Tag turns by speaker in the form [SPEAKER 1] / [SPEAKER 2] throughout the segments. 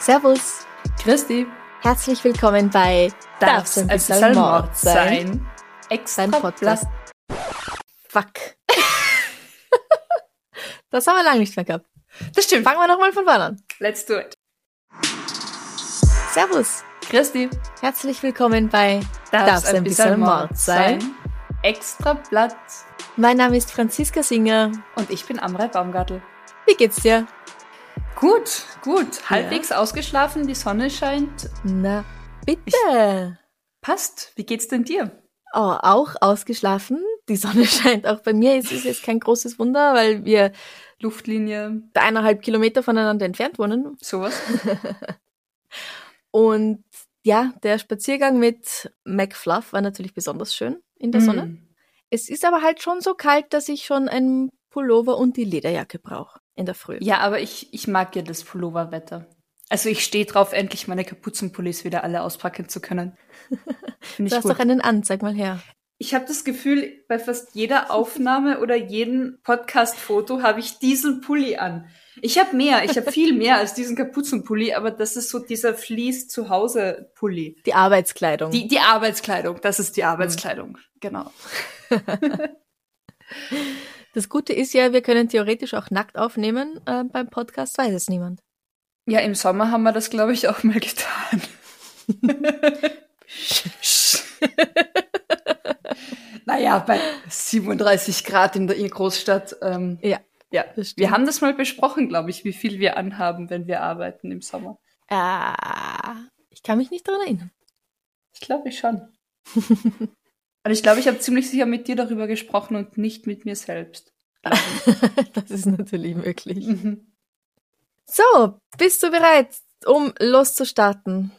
[SPEAKER 1] Servus.
[SPEAKER 2] Christi.
[SPEAKER 1] Herzlich willkommen bei
[SPEAKER 2] Darf's ein bisschen Mord sein?
[SPEAKER 1] Extra Dein Podcast. Fuck. das haben wir lange nicht mehr gehabt.
[SPEAKER 2] Das stimmt.
[SPEAKER 1] Fangen wir nochmal von vorne an.
[SPEAKER 2] Let's do it.
[SPEAKER 1] Servus.
[SPEAKER 2] Christi.
[SPEAKER 1] Herzlich willkommen bei
[SPEAKER 2] Darf's, ein bisschen Mord sein? Extra Blatt.
[SPEAKER 1] Mein Name ist Franziska Singer.
[SPEAKER 2] Und ich bin Amrei Baumgartel.
[SPEAKER 1] Wie geht's dir?
[SPEAKER 2] Gut, gut. Halbwegs ja. ausgeschlafen, die Sonne scheint.
[SPEAKER 1] Na, bitte. Ich,
[SPEAKER 2] passt. Wie geht's denn dir?
[SPEAKER 1] Oh, auch ausgeschlafen. Die Sonne scheint auch bei mir. Es ist jetzt kein großes Wunder, weil wir
[SPEAKER 2] Luftlinie
[SPEAKER 1] eineinhalb Kilometer voneinander entfernt wohnen.
[SPEAKER 2] Sowas.
[SPEAKER 1] Und ja, der Spaziergang mit McFluff war natürlich besonders schön in der Sonne. Mm. Es ist aber halt schon so kalt, dass ich schon einen Pullover und die Lederjacke brauche in der Früh.
[SPEAKER 2] Ja, aber ich, ich mag ja das Pulloverwetter. Also ich stehe drauf, endlich meine Kapuzenpullis wieder alle auspacken zu können.
[SPEAKER 1] du hast doch einen an, sag mal her.
[SPEAKER 2] Ich habe das Gefühl, bei fast jeder Aufnahme oder jedem Podcast-Foto habe ich diesen Pulli an. Ich habe mehr, ich habe viel mehr als diesen Kapuzenpulli, aber das ist so dieser Fleece zu Hause Pulli.
[SPEAKER 1] Die Arbeitskleidung.
[SPEAKER 2] Die, die Arbeitskleidung, das ist die Arbeitskleidung, mhm. genau.
[SPEAKER 1] das Gute ist ja, wir können theoretisch auch nackt aufnehmen. Äh, beim Podcast weiß es niemand.
[SPEAKER 2] Ja, im Sommer haben wir das, glaube ich, auch mal getan. naja, bei 37 Grad in der Großstadt. Ähm,
[SPEAKER 1] ja.
[SPEAKER 2] Ja, wir haben das mal besprochen, glaube ich, wie viel wir anhaben, wenn wir arbeiten im Sommer.
[SPEAKER 1] Ah, ich kann mich nicht daran erinnern.
[SPEAKER 2] Ich glaube ich schon. Und ich glaube, ich habe ziemlich sicher mit dir darüber gesprochen und nicht mit mir selbst.
[SPEAKER 1] das ist natürlich möglich. Mhm. So, bist du bereit, um loszustarten?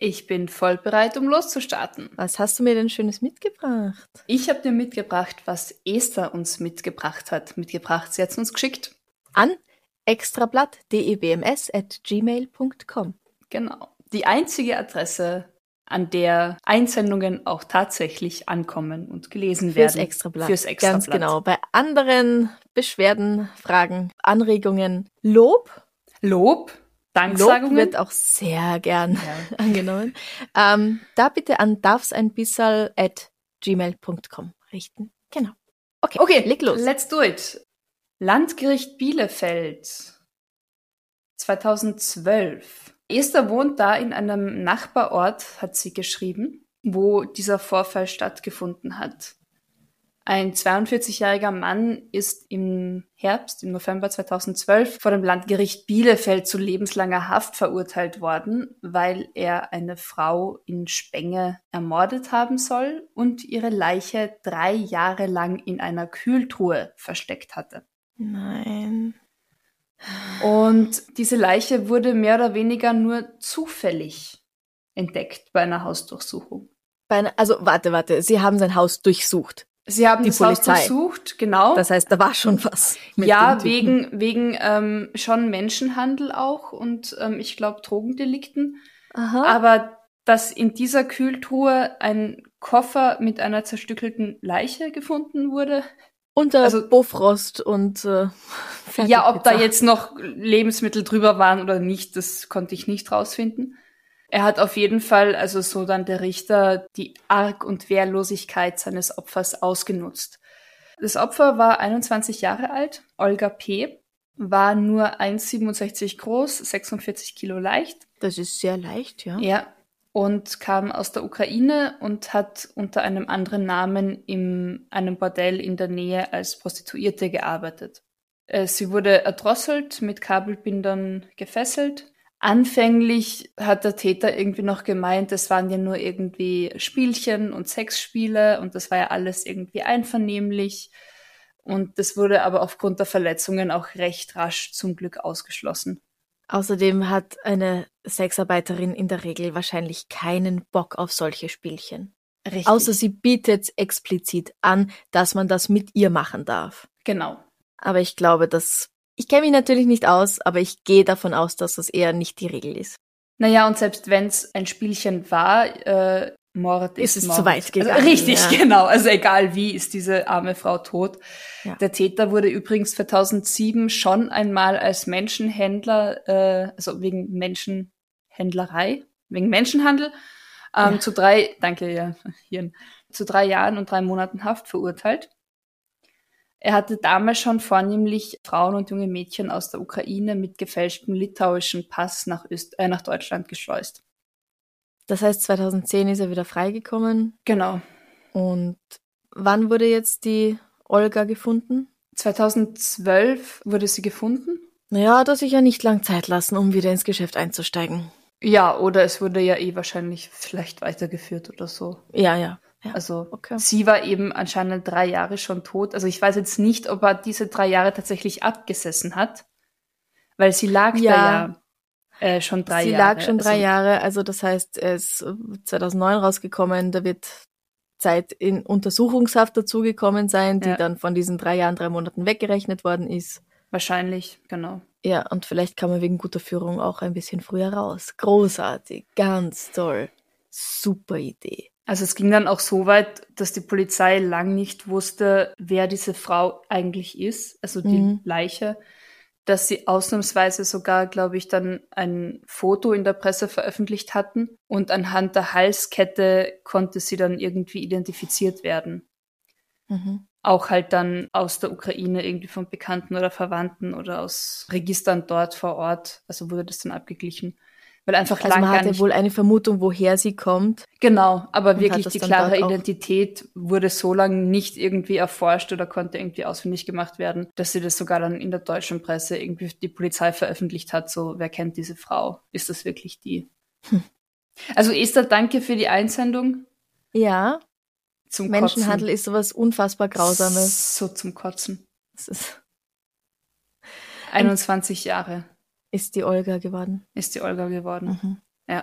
[SPEAKER 2] Ich bin voll bereit, um loszustarten.
[SPEAKER 1] Was hast du mir denn Schönes mitgebracht?
[SPEAKER 2] Ich habe dir mitgebracht, was Esther uns mitgebracht hat. Mitgebracht, sie hat es uns geschickt.
[SPEAKER 1] An extrablatt.debms.gmail.com.
[SPEAKER 2] Genau. Die einzige Adresse, an der Einsendungen auch tatsächlich ankommen und gelesen
[SPEAKER 1] Fürs
[SPEAKER 2] werden.
[SPEAKER 1] Extrablatt.
[SPEAKER 2] Fürs Extrablatt.
[SPEAKER 1] Ganz genau. Bei anderen Beschwerden, Fragen, Anregungen, Lob
[SPEAKER 2] Lob, Danksagungen.
[SPEAKER 1] Lob wird auch sehr gern ja. angenommen. Ähm, da bitte an darfseinbissal at gmail.com richten. Genau.
[SPEAKER 2] Okay, okay, leg los. Let's do it. Landgericht Bielefeld 2012. Esther wohnt da in einem Nachbarort, hat sie geschrieben, wo dieser Vorfall stattgefunden hat. Ein 42-jähriger Mann ist im Herbst, im November 2012, vor dem Landgericht Bielefeld zu lebenslanger Haft verurteilt worden, weil er eine Frau in Spenge ermordet haben soll und ihre Leiche drei Jahre lang in einer Kühltruhe versteckt hatte.
[SPEAKER 1] Nein.
[SPEAKER 2] Und diese Leiche wurde mehr oder weniger nur zufällig entdeckt bei einer Hausdurchsuchung.
[SPEAKER 1] Bei einer, also warte, warte, Sie haben sein Haus durchsucht.
[SPEAKER 2] Sie haben
[SPEAKER 1] die
[SPEAKER 2] das
[SPEAKER 1] Polizei.
[SPEAKER 2] Haus durchsucht, genau.
[SPEAKER 1] Das heißt, da war schon was.
[SPEAKER 2] ja, wegen wegen ähm, schon Menschenhandel auch und ähm, ich glaube Drogendelikten.
[SPEAKER 1] Aha.
[SPEAKER 2] Aber dass in dieser Kühltruhe ein Koffer mit einer zerstückelten Leiche gefunden wurde.
[SPEAKER 1] Unter also, Bofrost und äh,
[SPEAKER 2] Ja, ob da jetzt noch Lebensmittel drüber waren oder nicht, das konnte ich nicht rausfinden. Er hat auf jeden Fall, also so dann der Richter, die Arg- und Wehrlosigkeit seines Opfers ausgenutzt. Das Opfer war 21 Jahre alt, Olga P., war nur 1,67 groß, 46 Kilo leicht.
[SPEAKER 1] Das ist sehr leicht, ja.
[SPEAKER 2] Ja. Und kam aus der Ukraine und hat unter einem anderen Namen in einem Bordell in der Nähe als Prostituierte gearbeitet. Äh, sie wurde erdrosselt, mit Kabelbindern gefesselt Anfänglich hat der Täter irgendwie noch gemeint, es waren ja nur irgendwie Spielchen und Sexspiele und das war ja alles irgendwie einvernehmlich. Und das wurde aber aufgrund der Verletzungen auch recht rasch zum Glück ausgeschlossen.
[SPEAKER 1] Außerdem hat eine Sexarbeiterin in der Regel wahrscheinlich keinen Bock auf solche Spielchen.
[SPEAKER 2] Richtig.
[SPEAKER 1] Außer sie bietet explizit an, dass man das mit ihr machen darf.
[SPEAKER 2] Genau.
[SPEAKER 1] Aber ich glaube, dass ich kenne mich natürlich nicht aus, aber ich gehe davon aus, dass das eher nicht die Regel ist.
[SPEAKER 2] Naja, und selbst wenn es ein Spielchen war, äh, Mord ist,
[SPEAKER 1] ist es
[SPEAKER 2] Mord.
[SPEAKER 1] zu weit gegangen.
[SPEAKER 2] Also, richtig,
[SPEAKER 1] ja.
[SPEAKER 2] genau. Also egal wie, ist diese arme Frau tot.
[SPEAKER 1] Ja.
[SPEAKER 2] Der Täter wurde übrigens 2007 schon einmal als Menschenhändler, äh, also wegen Menschenhändlerei, wegen Menschenhandel, ähm,
[SPEAKER 1] Ja.
[SPEAKER 2] zu drei, danke, ja, Hirn, zu drei Jahren und drei Monaten Haft verurteilt. Er hatte damals schon vornehmlich Frauen und junge Mädchen aus der Ukraine mit gefälschtem litauischen Pass nach, Öst äh, nach Deutschland geschleust.
[SPEAKER 1] Das heißt, 2010 ist er wieder freigekommen.
[SPEAKER 2] Genau.
[SPEAKER 1] Und wann wurde jetzt die Olga gefunden?
[SPEAKER 2] 2012 wurde sie gefunden.
[SPEAKER 1] Naja, hat er sich ja nicht lang Zeit lassen, um wieder ins Geschäft einzusteigen.
[SPEAKER 2] Ja, oder es wurde ja eh wahrscheinlich vielleicht weitergeführt oder so.
[SPEAKER 1] Ja, ja. Ja.
[SPEAKER 2] Also
[SPEAKER 1] Okay.
[SPEAKER 2] sie war eben anscheinend drei Jahre schon tot. Also ich weiß jetzt nicht, ob er diese drei Jahre tatsächlich abgesessen hat, weil sie lag
[SPEAKER 1] Ja.
[SPEAKER 2] da ja äh, schon drei
[SPEAKER 1] Sie
[SPEAKER 2] Jahre.
[SPEAKER 1] lag schon drei
[SPEAKER 2] also,
[SPEAKER 1] Jahre, also das heißt, er ist äh, 2009 rausgekommen, da wird Zeit in Untersuchungshaft dazugekommen sein, die
[SPEAKER 2] Ja.
[SPEAKER 1] dann von diesen drei Jahren, drei Monaten weggerechnet worden ist.
[SPEAKER 2] Wahrscheinlich, genau.
[SPEAKER 1] Ja, und vielleicht kann man wegen guter Führung auch ein bisschen früher raus. Großartig, ganz toll. Super Idee.
[SPEAKER 2] Also es ging dann auch so weit, dass die Polizei lang nicht wusste, wer diese Frau eigentlich ist, also die
[SPEAKER 1] Mhm.
[SPEAKER 2] Leiche, dass sie ausnahmsweise sogar, glaube ich, dann ein Foto in der Presse veröffentlicht hatten und anhand der Halskette konnte sie dann irgendwie identifiziert werden.
[SPEAKER 1] Mhm.
[SPEAKER 2] Auch halt dann aus der Ukraine irgendwie von Bekannten oder Verwandten oder aus Registern dort vor Ort. Also wurde das dann abgeglichen. Weil einfach
[SPEAKER 1] Also man hatte wohl eine Vermutung, woher sie kommt.
[SPEAKER 2] Genau, aber wirklich die klare Identität wurde so lange nicht irgendwie erforscht oder konnte irgendwie ausfindig gemacht werden, dass sie das sogar dann in der deutschen Presse irgendwie die Polizei veröffentlicht hat, so wer kennt diese Frau? Ist das wirklich die?
[SPEAKER 1] Hm.
[SPEAKER 2] Also Esther, danke für die Einsendung
[SPEAKER 1] Ja,
[SPEAKER 2] zum
[SPEAKER 1] Menschenhandel
[SPEAKER 2] Kotzen.
[SPEAKER 1] ist sowas unfassbar Grausames.
[SPEAKER 2] So zum Kotzen.
[SPEAKER 1] Das ist,
[SPEAKER 2] 21 Jahre
[SPEAKER 1] ist die Olga geworden.
[SPEAKER 2] ist die Olga geworden.
[SPEAKER 1] Mhm.
[SPEAKER 2] Ja,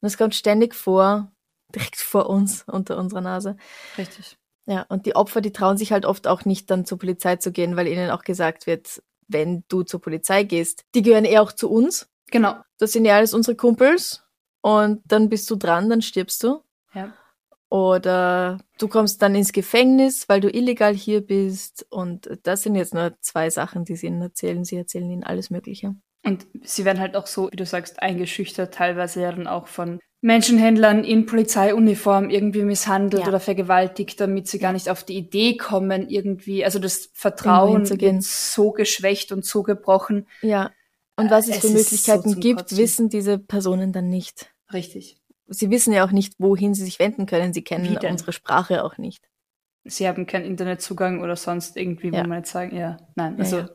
[SPEAKER 1] Und es kommt ständig vor, direkt vor uns, unter unserer Nase.
[SPEAKER 2] richtig.
[SPEAKER 1] Ja, und die Opfer, die trauen sich halt oft auch nicht dann zur Polizei zu gehen, weil ihnen auch gesagt wird, wenn du zur Polizei gehst, die gehören eh auch zu uns.
[SPEAKER 2] Genau.
[SPEAKER 1] Das sind ja alles unsere Kumpels. Und dann bist du dran, dann stirbst du.
[SPEAKER 2] Ja.
[SPEAKER 1] Oder du kommst dann ins Gefängnis, weil du illegal hier bist. Und das sind jetzt nur zwei Sachen, die sie ihnen erzählen. Sie erzählen ihnen alles Mögliche.
[SPEAKER 2] Und sie werden halt auch so, wie du sagst, eingeschüchtert, teilweise ja dann auch von Menschenhändlern in Polizeiuniform irgendwie misshandelt
[SPEAKER 1] Ja.
[SPEAKER 2] oder vergewaltigt, damit sie gar nicht auf die Idee kommen, irgendwie. Also das Vertrauen wird so geschwächt und so gebrochen.
[SPEAKER 1] Ja. Und was es,
[SPEAKER 2] Es
[SPEAKER 1] für Möglichkeiten
[SPEAKER 2] so
[SPEAKER 1] gibt,
[SPEAKER 2] Kotzen.
[SPEAKER 1] wissen diese Personen dann nicht.
[SPEAKER 2] Richtig.
[SPEAKER 1] Sie wissen ja auch nicht, wohin sie sich wenden können. Sie kennen unsere Sprache auch nicht.
[SPEAKER 2] Sie haben keinen Internetzugang oder sonst irgendwie, wo
[SPEAKER 1] Ja.
[SPEAKER 2] man jetzt sagen, ja, nein,
[SPEAKER 1] Ja,
[SPEAKER 2] also
[SPEAKER 1] ja.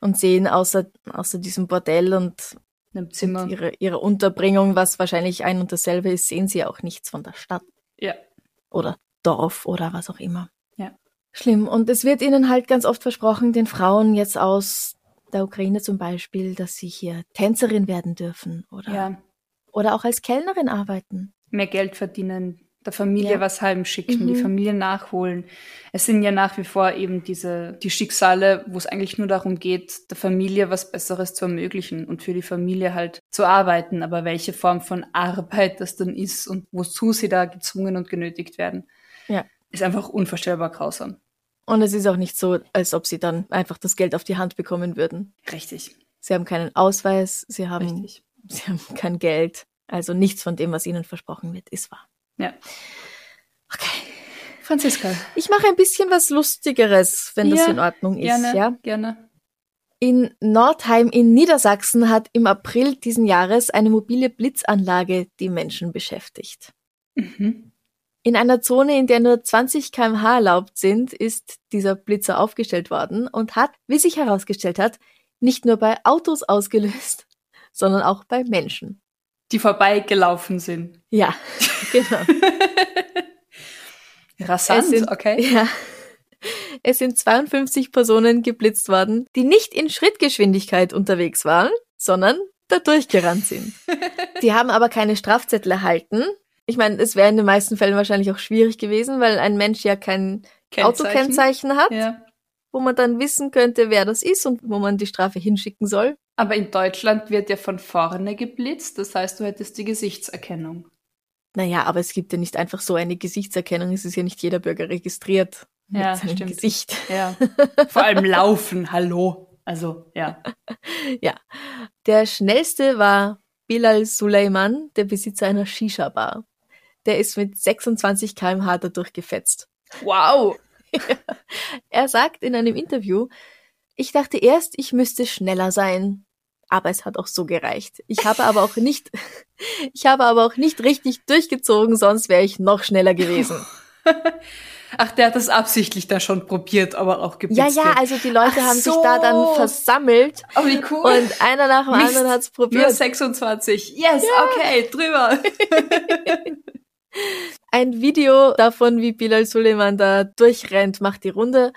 [SPEAKER 1] Und sehen außer, außer diesem Bordell und, und ihre, ihre Unterbringung, was wahrscheinlich ein und dasselbe ist, sehen sie auch nichts von der Stadt
[SPEAKER 2] Ja,
[SPEAKER 1] oder Dorf oder was auch immer.
[SPEAKER 2] Ja.
[SPEAKER 1] Schlimm. Und es wird ihnen halt ganz oft versprochen, den Frauen jetzt aus der Ukraine zum Beispiel, dass sie hier Tänzerin werden dürfen oder,
[SPEAKER 2] ja.
[SPEAKER 1] oder auch als Kellnerin arbeiten.
[SPEAKER 2] mehr Geld verdienen, der Familie
[SPEAKER 1] Ja.
[SPEAKER 2] was heimschicken, die
[SPEAKER 1] Mhm.
[SPEAKER 2] Familie nachholen. Es sind ja nach wie vor eben diese, die Schicksale, wo es eigentlich nur darum geht, der Familie was Besseres zu ermöglichen und für die Familie halt zu arbeiten. Aber welche Form von Arbeit das dann ist und wozu sie da gezwungen und genötigt werden,
[SPEAKER 1] Ja.
[SPEAKER 2] ist einfach unvorstellbar grausam.
[SPEAKER 1] Und es ist auch nicht so, als ob sie dann einfach das Geld auf die Hand bekommen würden.
[SPEAKER 2] Richtig,
[SPEAKER 1] Sie haben keinen Ausweis, sie haben,
[SPEAKER 2] richtig.
[SPEAKER 1] sie haben kein Geld. Also nichts von dem, was ihnen versprochen wird, ist wahr.
[SPEAKER 2] Ja.
[SPEAKER 1] Okay.
[SPEAKER 2] Franziska,
[SPEAKER 1] Ich mache ein bisschen was Lustigeres, wenn das
[SPEAKER 2] Ja,
[SPEAKER 1] in Ordnung ist.
[SPEAKER 2] gerne,
[SPEAKER 1] Ja?
[SPEAKER 2] gerne.
[SPEAKER 1] In Nordheim in Niedersachsen hat im April diesen Jahres eine mobile Blitzanlage die Menschen beschäftigt.
[SPEAKER 2] Mhm.
[SPEAKER 1] In einer Zone, in der nur 20 kmh erlaubt sind, ist dieser Blitzer aufgestellt worden und hat, wie sich herausgestellt hat, nicht nur bei Autos ausgelöst, sondern auch bei Menschen.
[SPEAKER 2] Die vorbeigelaufen sind.
[SPEAKER 1] Ja, genau.
[SPEAKER 2] Rasant,
[SPEAKER 1] sind,
[SPEAKER 2] okay.
[SPEAKER 1] Ja. Es sind 52 Personen geblitzt worden, die nicht in Schrittgeschwindigkeit unterwegs waren, sondern da durchgerannt sind. Die haben aber keine Strafzettel erhalten. Ich meine, es wäre in den meisten Fällen wahrscheinlich auch schwierig gewesen, weil ein Mensch ja kein
[SPEAKER 2] Kennzeichen.
[SPEAKER 1] Autokennzeichen hat,
[SPEAKER 2] Ja.
[SPEAKER 1] wo man dann wissen könnte, wer das ist und wo man die Strafe hinschicken soll.
[SPEAKER 2] Aber in Deutschland wird ja von vorne geblitzt, das heißt, du hättest die Gesichtserkennung.
[SPEAKER 1] Naja, aber es gibt ja nicht einfach so eine Gesichtserkennung. Es ist ja nicht jeder Bürger registriert mit
[SPEAKER 2] Ja,
[SPEAKER 1] seinem
[SPEAKER 2] stimmt.
[SPEAKER 1] Gesicht.
[SPEAKER 2] Ja. Vor allem laufen, hallo. Also, ja.
[SPEAKER 1] Der schnellste war Bilal Suleiman, der Besitzer einer Shisha-Bar. Der ist mit 26 kmh da durchgefetzt.
[SPEAKER 2] Wow.
[SPEAKER 1] Er sagt in einem Interview, ich dachte erst, ich müsste schneller sein. Aber es hat auch so gereicht. Ich habe aber auch nicht, ich habe aber auch nicht richtig durchgezogen, sonst wäre ich noch schneller gewesen.
[SPEAKER 2] Ach, der hat das absichtlich da schon probiert, aber auch geblitzt.
[SPEAKER 1] Ja, ja, also die Leute
[SPEAKER 2] Ach
[SPEAKER 1] haben sich
[SPEAKER 2] so.
[SPEAKER 1] da dann versammelt
[SPEAKER 2] Oh, wie cool.
[SPEAKER 1] und einer nach dem
[SPEAKER 2] Mist.
[SPEAKER 1] anderen hat's
[SPEAKER 2] Nur
[SPEAKER 1] probiert.
[SPEAKER 2] 26. Yes, okay, drüber.
[SPEAKER 1] Ein Video davon, wie Bilal Suleiman da durchrennt, macht die Runde.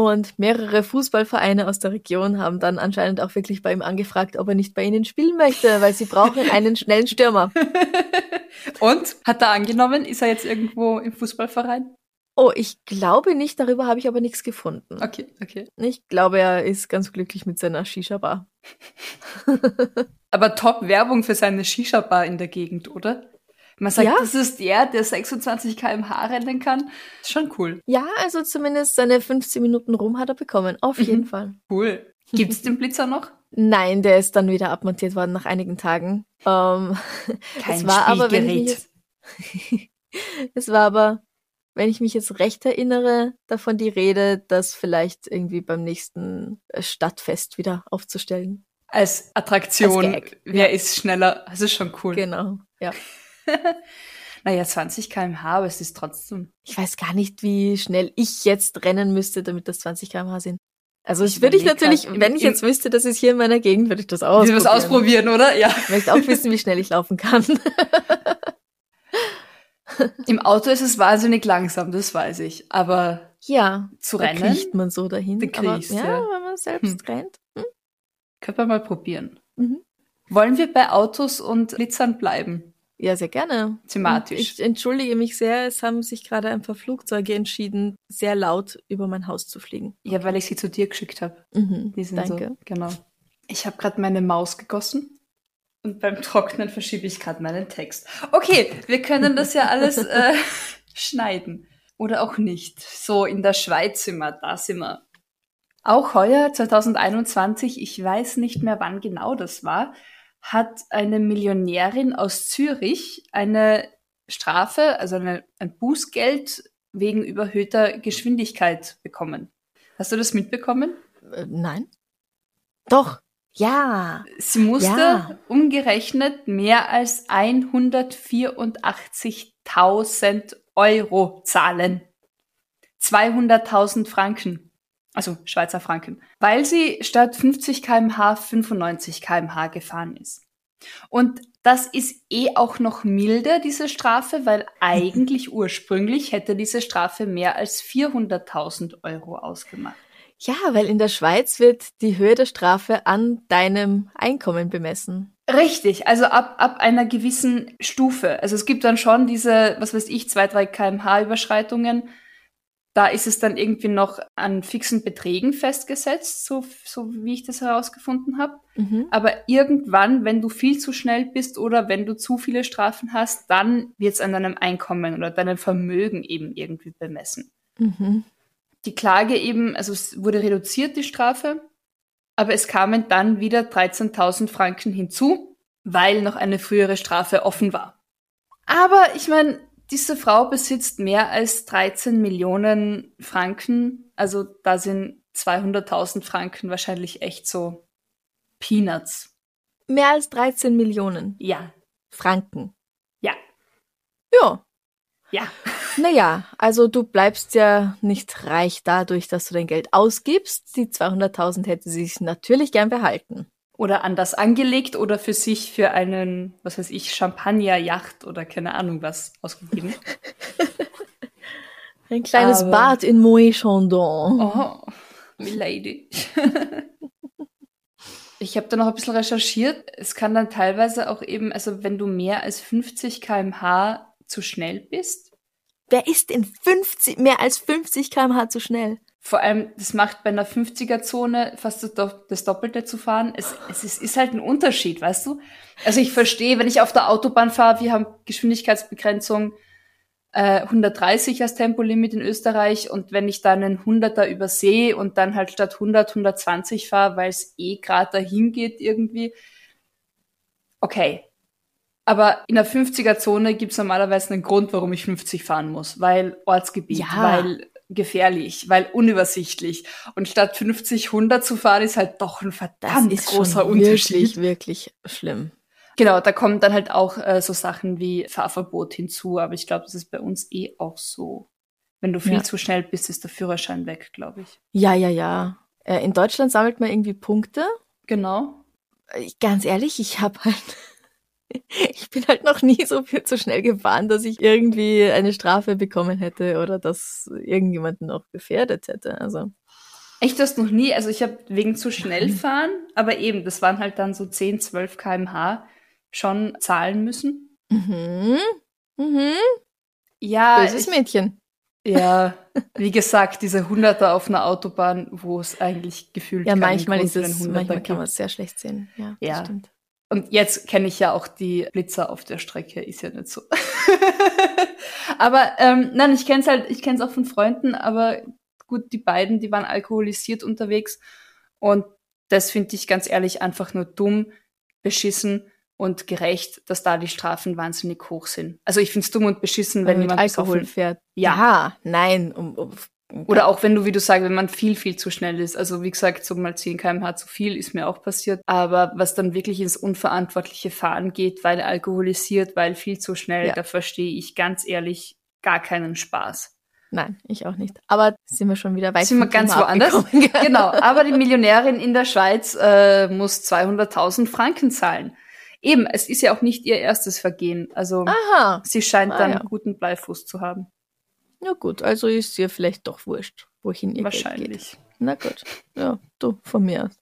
[SPEAKER 1] Und mehrere Fußballvereine aus der Region haben dann anscheinend auch wirklich bei ihm angefragt, ob er nicht bei ihnen spielen möchte, weil sie brauchen einen schnellen Stürmer.
[SPEAKER 2] Und? Hat er angenommen? Ist er jetzt irgendwo im Fußballverein?
[SPEAKER 1] Oh, ich glaube nicht, darüber habe ich aber nichts gefunden.
[SPEAKER 2] Okay, okay.
[SPEAKER 1] Ich glaube, er ist ganz glücklich mit seiner Shisha-Bar.
[SPEAKER 2] Aber Top-Werbung für seine Shisha-Bar in der Gegend, oder? Man sagt,
[SPEAKER 1] Ja.
[SPEAKER 2] das ist der, der 26 km/h rennen kann. Ist schon cool.
[SPEAKER 1] Ja, also zumindest seine 15 Minuten rum hat er bekommen. Auf
[SPEAKER 2] Mhm.
[SPEAKER 1] jeden Fall.
[SPEAKER 2] Cool. Gibt's den Blitzer noch?
[SPEAKER 1] Nein, der ist dann wieder abmontiert worden nach einigen Tagen. Ähm,
[SPEAKER 2] Kein
[SPEAKER 1] es war aber, wenn ich mich
[SPEAKER 2] Spielgerät.
[SPEAKER 1] jetzt, es war aber, wenn ich mich jetzt recht erinnere, davon die Rede, das vielleicht irgendwie beim nächsten äh, Stadtfest wieder aufzustellen.
[SPEAKER 2] Als Attraktion.
[SPEAKER 1] Als Gag,
[SPEAKER 2] Wer ist schneller? Das ist schon cool.
[SPEAKER 1] Genau, ja.
[SPEAKER 2] Naja, 20 km/h, aber es ist trotzdem.
[SPEAKER 1] Ich weiß gar nicht, wie schnell ich jetzt rennen müsste, damit das 20 km/h sind. Also
[SPEAKER 2] Ich
[SPEAKER 1] würde ich natürlich,
[SPEAKER 2] im-
[SPEAKER 1] wenn ich jetzt wüsste, dass es hier in meiner Gegend, würde ich das ausprobieren.
[SPEAKER 2] was ausprobieren, oder? Ja.
[SPEAKER 1] Ich möchte auch wissen, wie schnell ich laufen kann.
[SPEAKER 2] Im Auto ist es wahnsinnig langsam, das weiß ich. Aber
[SPEAKER 1] ja,
[SPEAKER 2] zu
[SPEAKER 1] da
[SPEAKER 2] rennen,
[SPEAKER 1] kriecht man so dahin.
[SPEAKER 2] Da
[SPEAKER 1] aber,
[SPEAKER 2] kriechst,
[SPEAKER 1] ja,
[SPEAKER 2] ja.
[SPEAKER 1] wenn man selbst rennt. Hm?
[SPEAKER 2] können wir mal probieren.
[SPEAKER 1] Mhm.
[SPEAKER 2] Wollen wir bei Autos und Blitzern bleiben?
[SPEAKER 1] Ja, sehr gerne.
[SPEAKER 2] Thematisch.
[SPEAKER 1] Und Ich entschuldige mich sehr, es haben sich gerade ein paar Flugzeuge entschieden, sehr laut über mein Haus zu fliegen.
[SPEAKER 2] Ja, weil ich sie zu dir geschickt habe.
[SPEAKER 1] Mhm,
[SPEAKER 2] Die sind
[SPEAKER 1] danke.
[SPEAKER 2] so, genau. Ich habe gerade meine Maus gegossen und beim Trocknen verschiebe ich gerade meinen Text. Okay, wir können das ja alles äh, schneiden. Oder auch nicht. So, in der Schweiz sind wir, da sind wir. Auch heuer, 2021, ich weiß nicht mehr, wann genau das war, hat eine Millionärin aus Zürich eine Strafe, also eine, ein Bußgeld wegen überhöhter Geschwindigkeit bekommen. Hast du das mitbekommen?
[SPEAKER 1] Äh, nein? Doch. Ja.
[SPEAKER 2] Sie musste
[SPEAKER 1] Ja.
[SPEAKER 2] umgerechnet mehr als 184.000 Euro zahlen. 200.000 Franken. Also Schweizer Franken. Weil sie statt 50 kmh 95 kmh gefahren ist. Und das ist eh auch noch milder, diese Strafe, weil eigentlich ursprünglich hätte diese Strafe mehr als 400.000 Euro ausgemacht.
[SPEAKER 1] Ja, weil in der Schweiz wird die Höhe der Strafe an deinem Einkommen bemessen.
[SPEAKER 2] Richtig, also ab, ab einer gewissen Stufe. Also es gibt dann schon diese, was weiß ich, zwei, drei kmh Überschreitungen. Da ist es dann irgendwie noch an fixen Beträgen festgesetzt, so, so wie ich das herausgefunden habe.
[SPEAKER 1] Mhm.
[SPEAKER 2] Aber irgendwann, wenn du viel zu schnell bist oder wenn du zu viele Strafen hast, dann wird es an deinem Einkommen oder deinem Vermögen eben irgendwie bemessen.
[SPEAKER 1] Mhm.
[SPEAKER 2] Die Klage eben, also es wurde reduziert, die Strafe, aber es kamen dann wieder 13.000 Franken hinzu, weil noch eine frühere Strafe offen war. Aber ich meine, diese Frau besitzt mehr als 13 Millionen Franken, also da sind 200.000 Franken wahrscheinlich echt so Peanuts.
[SPEAKER 1] Mehr als 13 Millionen
[SPEAKER 2] Ja,
[SPEAKER 1] Franken.
[SPEAKER 2] ja,
[SPEAKER 1] Ja.
[SPEAKER 2] ja.
[SPEAKER 1] Naja, also du bleibst ja nicht reich dadurch, dass du dein Geld ausgibst. Die 200.000 hätte sie sich natürlich gern behalten.
[SPEAKER 2] Oder anders angelegt oder für sich für einen, was weiß ich, Champagner-Yacht oder keine Ahnung was ausgegeben.
[SPEAKER 1] Ein kleines
[SPEAKER 2] Aber-
[SPEAKER 1] Bad in Moët Chandon.
[SPEAKER 2] Oh, Milady. ich habe da noch ein bisschen recherchiert. Es kann dann teilweise auch eben, also wenn du mehr als 50 km/h zu schnell bist,
[SPEAKER 1] Wer ist denn 50, mehr als 50 km/h zu schnell?
[SPEAKER 2] Vor allem, das macht bei einer 50er-Zone fast das Do- das Doppelte zu fahren. Es, es ist, ist halt ein Unterschied, weißt du? Also ich verstehe, wenn ich auf der Autobahn fahre, wir haben Geschwindigkeitsbegrenzung äh, 130 als Tempolimit in Österreich und wenn ich dann einen 100er übersehe und dann halt statt 100 120 fahre, weil es eh gerade dahin geht irgendwie, okay. Aber in der 50er-Zone gibt es normalerweise einen Grund, warum ich 50 fahren muss, weil Ortsgebiet,
[SPEAKER 1] Ja.
[SPEAKER 2] weil gefährlich, weil unübersichtlich. Und statt 50 100 zu fahren, ist halt doch ein verdammt großer Unterschied.
[SPEAKER 1] wirklich, wirklich schlimm.
[SPEAKER 2] Genau, da kommen dann halt auch äh, so Sachen wie Fahrverbot hinzu, aber ich glaube, das ist bei uns eh auch so. Wenn du viel
[SPEAKER 1] Ja.
[SPEAKER 2] zu schnell bist, ist der Führerschein weg, glaube ich.
[SPEAKER 1] Ja, ja, ja. Äh, In Deutschland sammelt man irgendwie Punkte.
[SPEAKER 2] Genau.
[SPEAKER 1] Ich, ganz ehrlich, ich habe halt, ich bin halt noch nie so viel zu schnell gefahren, dass ich irgendwie eine Strafe bekommen hätte oder dass irgendjemanden noch gefährdet hätte. Also
[SPEAKER 2] Echt das noch nie? Also ich habe wegen zu schnell fahren, aber eben, das waren halt dann so 10, 12 kmh schon zahlen müssen.
[SPEAKER 1] mhm, mhm,
[SPEAKER 2] Ja,
[SPEAKER 1] böses
[SPEAKER 2] ich,
[SPEAKER 1] Mädchen.
[SPEAKER 2] ja, wie gesagt, diese Hunderter auf einer Autobahn, wo es eigentlich gefühlt
[SPEAKER 1] Ja, manchmal ist es, manchmal kann man es sehr schlecht sehen. Ja,
[SPEAKER 2] Ja.
[SPEAKER 1] das stimmt.
[SPEAKER 2] Und jetzt kenne ich ja auch die Blitzer auf der Strecke, ist ja nicht so. aber ähm, nein, ich kenne es halt, ich kenne es auch von Freunden, aber gut, die beiden, die waren alkoholisiert unterwegs und das finde ich ganz ehrlich einfach nur dumm, beschissen und gerecht, dass da die Strafen wahnsinnig hoch sind. Also ich finde es dumm und beschissen, wenn
[SPEAKER 1] Wenn mit
[SPEAKER 2] jemand
[SPEAKER 1] Alkohol fährt.
[SPEAKER 2] Ja.
[SPEAKER 1] ja nein. Um, um,
[SPEAKER 2] Oder auch wenn du, wie du sagst, wenn man viel, viel zu schnell ist. Also wie gesagt, so mal 10 kmh zu viel ist mir auch passiert. Aber was dann wirklich ins unverantwortliche Fahren geht, weil alkoholisiert, weil viel zu schnell,
[SPEAKER 1] Ja.
[SPEAKER 2] da verstehe ich ganz ehrlich gar keinen Spaß.
[SPEAKER 1] Nein, ich auch nicht. Aber sind wir schon wieder weit
[SPEAKER 2] Sind wir ganz
[SPEAKER 1] Thema
[SPEAKER 2] woanders? genau, aber die Millionärin in der Schweiz äh, muss 200.000 Franken zahlen. Eben, es ist ja auch nicht ihr erstes Vergehen. Also
[SPEAKER 1] Aha.
[SPEAKER 2] sie scheint
[SPEAKER 1] Ah,
[SPEAKER 2] dann
[SPEAKER 1] ja.
[SPEAKER 2] einen guten Bleifuß zu haben.
[SPEAKER 1] Ja gut, also ist ihr vielleicht doch wurscht, wohin ihr Geld geht.
[SPEAKER 2] Wahrscheinlich.
[SPEAKER 1] Na gut. Ja, du, von mir aus.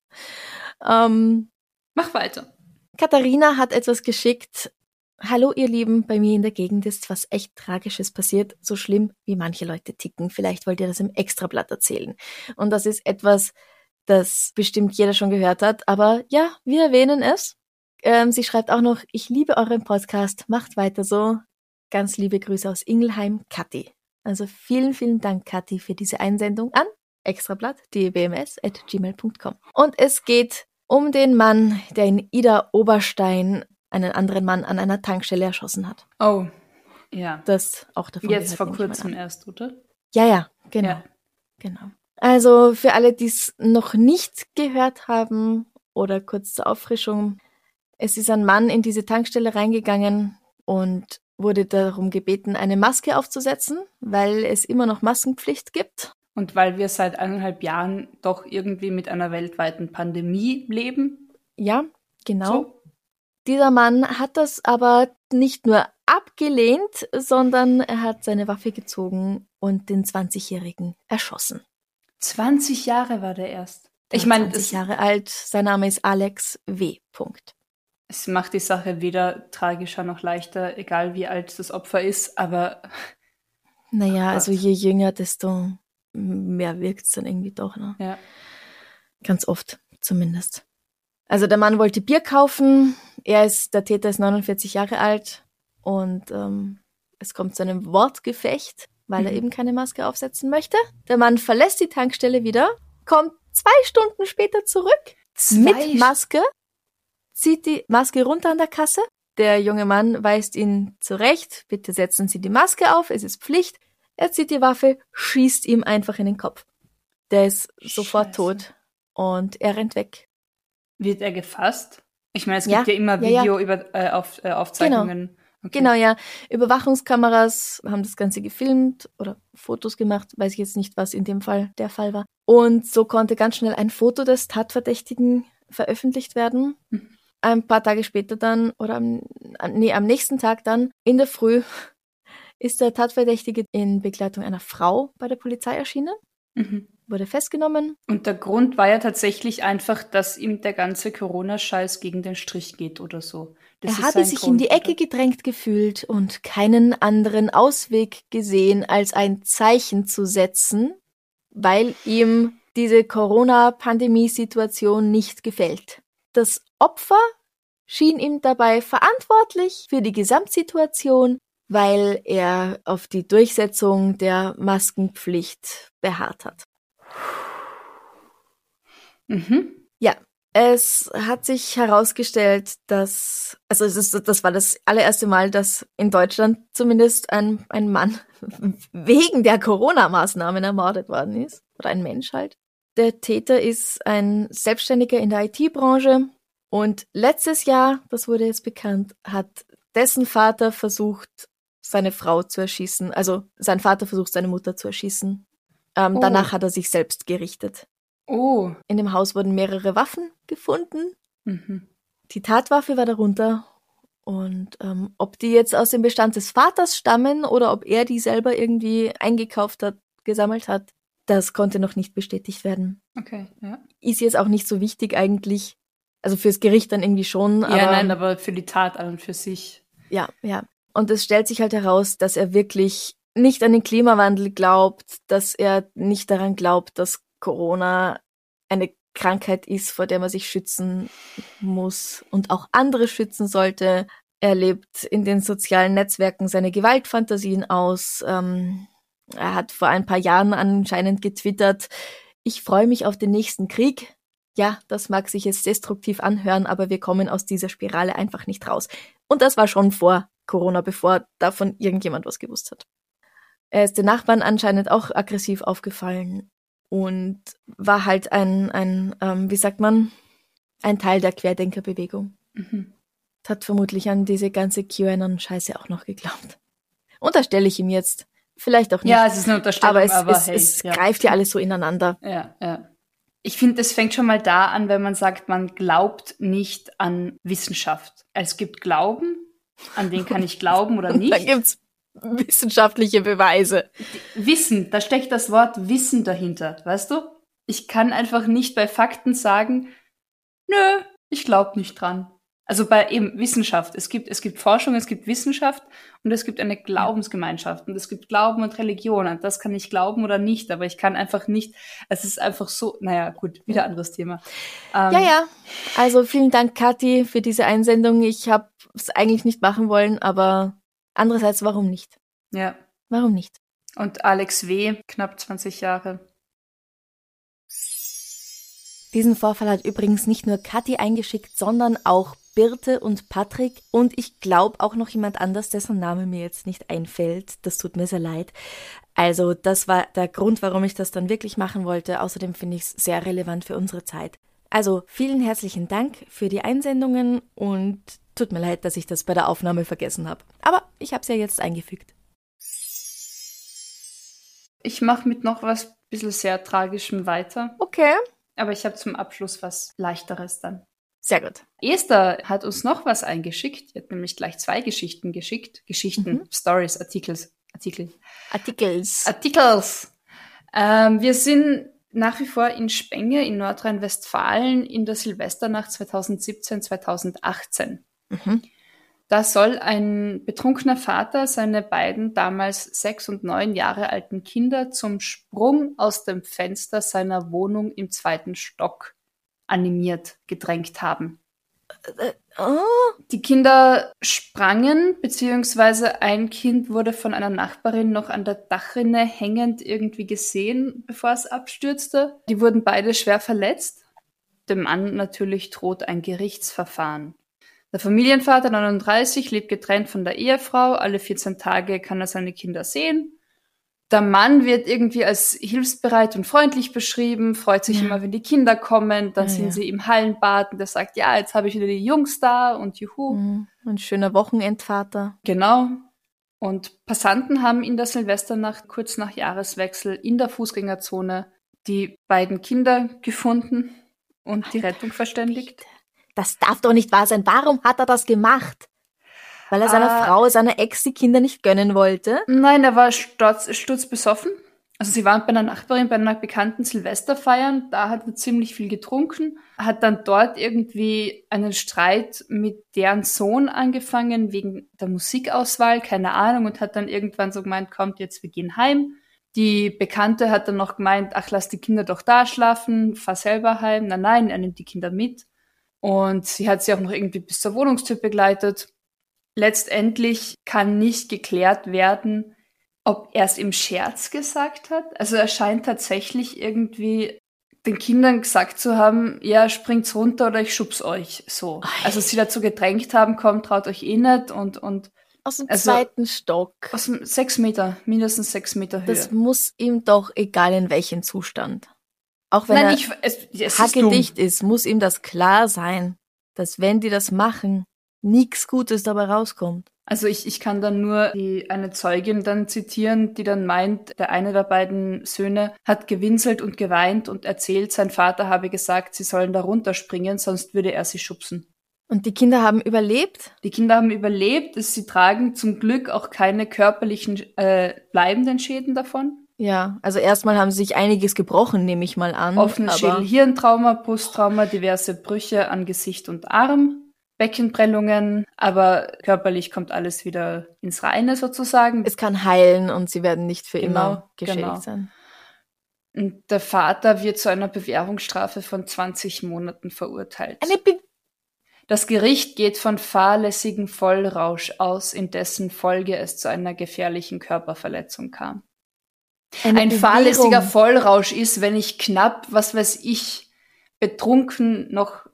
[SPEAKER 1] Ähm,
[SPEAKER 2] Mach weiter.
[SPEAKER 1] Katharina hat etwas geschickt. Hallo ihr Lieben, bei mir in der Gegend ist was echt Tragisches passiert, so schlimm wie manche Leute ticken. Vielleicht wollt ihr das im Extrablatt erzählen. Und das ist etwas, das bestimmt jeder schon gehört hat, aber ja, wir erwähnen es. Ähm, sie schreibt auch noch, ich liebe euren Podcast, macht weiter so. Ganz liebe Grüße aus Ingelheim, Kathi. Also vielen, vielen Dank, Kathi, für diese Einsendung an extrablatt, dbms.gmail.com. Und es geht um den Mann, der in Ida Oberstein einen anderen Mann an einer Tankstelle erschossen hat.
[SPEAKER 2] Oh, ja.
[SPEAKER 1] Das auch davon
[SPEAKER 2] Jetzt
[SPEAKER 1] gehört,
[SPEAKER 2] vor kurzem erst, oder?
[SPEAKER 1] Ja, ja, genau.
[SPEAKER 2] Ja.
[SPEAKER 1] Genau. Also für alle, die es noch nicht gehört haben oder kurz zur Auffrischung, es ist ein Mann in diese Tankstelle reingegangen und wurde darum gebeten, eine Maske aufzusetzen, weil es immer noch Maskenpflicht gibt.
[SPEAKER 2] Und weil wir seit eineinhalb Jahren doch irgendwie mit einer weltweiten Pandemie leben.
[SPEAKER 1] Ja, genau.
[SPEAKER 2] So.
[SPEAKER 1] Dieser Mann hat das aber nicht nur abgelehnt, sondern er hat seine Waffe gezogen und den 20-Jährigen erschossen.
[SPEAKER 2] 20 Jahre war der erst. Ich meine,
[SPEAKER 1] 20
[SPEAKER 2] das,
[SPEAKER 1] Jahre alt, sein Name ist Alex W. Punkt.
[SPEAKER 2] Es macht die Sache weder tragischer noch leichter, egal wie alt das Opfer ist, aber
[SPEAKER 1] Naja,
[SPEAKER 2] Gott.
[SPEAKER 1] also je jünger, desto mehr wirkt's dann irgendwie doch, ne?
[SPEAKER 2] ja.
[SPEAKER 1] Ganz oft zumindest. Also der Mann wollte Bier kaufen, er ist, der Täter ist 49 Jahre alt und ähm, es kommt zu einem Wortgefecht, weil er
[SPEAKER 2] Mhm.
[SPEAKER 1] eben keine Maske aufsetzen möchte. Der Mann verlässt die Tankstelle wieder, kommt zwei Stunden später zurück mit Maske, zieht die Maske runter an der Kasse. Der junge Mann weist ihn zurecht, bitte setzen Sie die Maske auf, es ist Pflicht. Er zieht die Waffe, schießt ihm einfach in den Kopf. Der ist sofort
[SPEAKER 2] Scheiße.
[SPEAKER 1] tot und er rennt weg.
[SPEAKER 2] Wird er gefasst? Ich meine, es
[SPEAKER 1] Ja,
[SPEAKER 2] gibt ja immer
[SPEAKER 1] ja, ja.
[SPEAKER 2] Video über äh, auf, äh, Aufzeichnungen. Okay.
[SPEAKER 1] Genau, ja. Überwachungskameras haben das Ganze gefilmt oder Fotos gemacht. Weiß ich jetzt nicht, was in dem Fall der Fall war. Und so konnte ganz schnell ein Foto des Tatverdächtigen veröffentlicht werden. Mhm. Ein paar Tage später dann, oder am, nee, am nächsten Tag dann, in der Früh, ist der Tatverdächtige in Begleitung einer Frau bei der Polizei erschienen. Mhm. Wurde festgenommen.
[SPEAKER 2] Und der Grund war ja tatsächlich einfach, dass ihm der ganze Corona-Scheiß gegen den Strich geht oder so.
[SPEAKER 1] Das er hatte sich Grund, in die Ecke oder? gedrängt gefühlt und keinen anderen Ausweg gesehen, als ein Zeichen zu setzen, weil ihm diese Corona-Pandemie-Situation nicht gefällt. Das Opfer schien ihm dabei verantwortlich für die Gesamtsituation, weil er auf die Durchsetzung der Maskenpflicht beharrt hat. Mhm. Ja, es hat sich herausgestellt, dass, also ist, das war das allererste Mal, dass in Deutschland zumindest ein, ein Mann wegen der Corona-Maßnahmen ermordet worden ist. Oder ein Mensch halt. Der Täter ist ein Selbstständiger in der IT-Branche und letztes Jahr, das wurde jetzt bekannt, hat dessen Vater versucht, seine Frau zu erschießen. Also sein Vater versucht, seine Mutter zu erschießen. Ähm, oh. Danach hat er sich selbst gerichtet. Oh. In dem Haus wurden mehrere Waffen gefunden. Mhm. Die Tatwaffe war darunter. Und ähm, ob die jetzt aus dem Bestand des Vaters stammen oder ob er die selber irgendwie eingekauft hat, gesammelt hat, das konnte noch nicht bestätigt werden.
[SPEAKER 2] Okay, ja.
[SPEAKER 1] Ist jetzt auch nicht so wichtig eigentlich. Also fürs Gericht dann irgendwie schon.
[SPEAKER 2] Ja, aber, nein, aber für die Tat an und für sich.
[SPEAKER 1] Ja, ja. Und es stellt sich halt heraus, dass er wirklich nicht an den Klimawandel glaubt, dass er nicht daran glaubt, dass Corona eine Krankheit ist, vor der man sich schützen muss und auch andere schützen sollte. Er lebt in den sozialen Netzwerken seine Gewaltfantasien aus. Ähm, er hat vor ein paar Jahren anscheinend getwittert, ich freue mich auf den nächsten Krieg. Ja, das mag sich jetzt destruktiv anhören, aber wir kommen aus dieser Spirale einfach nicht raus. Und das war schon vor Corona, bevor davon irgendjemand was gewusst hat. Er ist den Nachbarn anscheinend auch aggressiv aufgefallen und war halt ein, ein ähm, wie sagt man, ein Teil der Querdenkerbewegung. Mhm. Hat vermutlich an diese ganze QAnon-Scheiße auch noch geglaubt. Unterstelle ich ihm jetzt. Vielleicht auch nicht.
[SPEAKER 2] Ja, es ist eine Unterstellung,
[SPEAKER 1] aber es, aber es, hey, es ja. greift ja alles so ineinander.
[SPEAKER 2] Ja, ja. Ich finde, es fängt schon mal da an, wenn man sagt, man glaubt nicht an Wissenschaft. Es gibt Glauben, an den kann ich glauben oder nicht.
[SPEAKER 1] da gibt's wissenschaftliche Beweise.
[SPEAKER 2] Wissen, da steckt das Wort Wissen dahinter, weißt du? Ich kann einfach nicht bei Fakten sagen, nö, ich glaube nicht dran. Also bei eben Wissenschaft. Es gibt, es gibt Forschung, es gibt Wissenschaft und es gibt eine Glaubensgemeinschaft und es gibt Glauben und Religion. Und das kann ich glauben oder nicht, aber ich kann einfach nicht, es ist einfach so, naja, gut, wieder anderes Thema.
[SPEAKER 1] Ähm, ja, ja. Also vielen Dank, Kathi, für diese Einsendung. Ich habe es eigentlich nicht machen wollen, aber Andererseits, warum nicht?
[SPEAKER 2] Ja.
[SPEAKER 1] Warum nicht?
[SPEAKER 2] Und Alex W., knapp 20 Jahre.
[SPEAKER 1] Diesen Vorfall hat übrigens nicht nur Kathi eingeschickt, sondern auch Birte und Patrick und ich glaube auch noch jemand anders, dessen Name mir jetzt nicht einfällt. Das tut mir sehr leid. Also das war der Grund, warum ich das dann wirklich machen wollte. Außerdem finde ich es sehr relevant für unsere Zeit. Also vielen herzlichen Dank für die Einsendungen und tut mir leid, dass ich das bei der Aufnahme vergessen habe. Aber ich habe es ja jetzt eingefügt.
[SPEAKER 2] Ich mache mit noch was bisschen sehr Tragischem weiter.
[SPEAKER 1] Okay.
[SPEAKER 2] Aber ich habe zum Abschluss was Leichteres dann.
[SPEAKER 1] Sehr gut.
[SPEAKER 2] Esther hat uns noch was eingeschickt. Die hat nämlich gleich zwei Geschichten geschickt. Geschichten, mhm. Stories, Artikels. Artikel.
[SPEAKER 1] Artikels.
[SPEAKER 2] Artikels. Ähm, wir sind nach wie vor in Spenge in Nordrhein-Westfalen in der Silvesternacht 2017, 2018. Mhm. Da soll ein betrunkener Vater seine beiden damals sechs und neun Jahre alten Kinder zum Sprung aus dem Fenster seiner Wohnung im zweiten Stock animiert gedrängt haben. Äh, oh. Die Kinder sprangen, beziehungsweise ein Kind wurde von einer Nachbarin noch an der Dachrinne hängend irgendwie gesehen, bevor es abstürzte. Die wurden beide schwer verletzt. Dem Mann natürlich droht ein Gerichtsverfahren. Der Familienvater 39 lebt getrennt von der Ehefrau. Alle 14 Tage kann er seine Kinder sehen. Der Mann wird irgendwie als hilfsbereit und freundlich beschrieben, freut sich ja. immer, wenn die Kinder kommen. Dann ja, sind ja. sie im Hallenbad und er sagt, ja, jetzt habe ich wieder die Jungs da und juhu. Mhm.
[SPEAKER 1] Ein schöner Wochenendvater.
[SPEAKER 2] Genau. Und Passanten haben in der Silvesternacht kurz nach Jahreswechsel in der Fußgängerzone die beiden Kinder gefunden und die Rettung verständigt.
[SPEAKER 1] Das darf doch nicht wahr sein. Warum hat er das gemacht? Weil er seiner
[SPEAKER 2] Ah.
[SPEAKER 1] Frau, seiner Ex die Kinder nicht gönnen wollte?
[SPEAKER 2] Nein, er war sturz, sturzbesoffen. Also sie waren bei einer Nachbarin bei einer bekannten Silvester feiern. Da hat er ziemlich viel getrunken. Hat dann dort irgendwie einen Streit mit deren Sohn angefangen wegen der Musikauswahl, keine Ahnung, und hat dann irgendwann so gemeint, kommt jetzt, wir gehen heim. Die Bekannte hat dann noch gemeint, ach, lass die Kinder doch da schlafen, fahr selber heim. Nein, nein, er nimmt die Kinder mit. Und sie hat sie auch noch irgendwie bis zur Wohnungstür begleitet. Letztendlich kann nicht geklärt werden, ob er es im Scherz gesagt hat. Also er scheint tatsächlich irgendwie den Kindern gesagt zu haben, ja, springt's runter oder ich schub's euch. So.
[SPEAKER 1] Ei.
[SPEAKER 2] Also sie dazu gedrängt haben, kommt, traut euch eh nicht und, und
[SPEAKER 1] Aus dem
[SPEAKER 2] Also-
[SPEAKER 1] zweiten Stock.
[SPEAKER 2] aus dem sechs Meter, mindestens sechs Meter Höhe.
[SPEAKER 1] Das muss ihm doch egal in welchem Zustand. Auch wenn
[SPEAKER 2] Nein,
[SPEAKER 1] er
[SPEAKER 2] ich, es, es ist
[SPEAKER 1] ist, muss ihm das klar sein, dass wenn die das machen, nichts Gutes dabei rauskommt.
[SPEAKER 2] Also ich, ich kann dann nur die, eine Zeugin dann zitieren, die dann meint, der eine der beiden Söhne hat gewinselt und geweint und erzählt, sein Vater habe gesagt, sie sollen da runterspringen, sonst würde er sie schubsen.
[SPEAKER 1] Und die Kinder haben überlebt.
[SPEAKER 2] Die Kinder haben überlebt, sie tragen zum Glück auch keine körperlichen äh, bleibenden Schäden davon.
[SPEAKER 1] Ja, also erstmal haben sie sich einiges gebrochen, nehme ich mal an.
[SPEAKER 2] Offenes
[SPEAKER 1] aber
[SPEAKER 2] Schädel-Hirntrauma, Brusttrauma, diverse Brüche an Gesicht und Arm, Beckenprellungen, aber körperlich kommt alles wieder ins Reine sozusagen.
[SPEAKER 1] es kann heilen und sie werden nicht für
[SPEAKER 2] Genau,
[SPEAKER 1] immer geschädigt
[SPEAKER 2] genau.
[SPEAKER 1] sein.
[SPEAKER 2] Und der Vater wird zu einer Bewährungsstrafe von 20 Monaten verurteilt.
[SPEAKER 1] Eine Be
[SPEAKER 2] das Gericht geht von fahrlässigem Vollrausch aus, in dessen Folge es zu einer gefährlichen Körperverletzung kam.
[SPEAKER 1] eine
[SPEAKER 2] Ein
[SPEAKER 1] Bewährung.
[SPEAKER 2] fahrlässiger Vollrausch ist, wenn ich knapp, was weiß ich, betrunken noch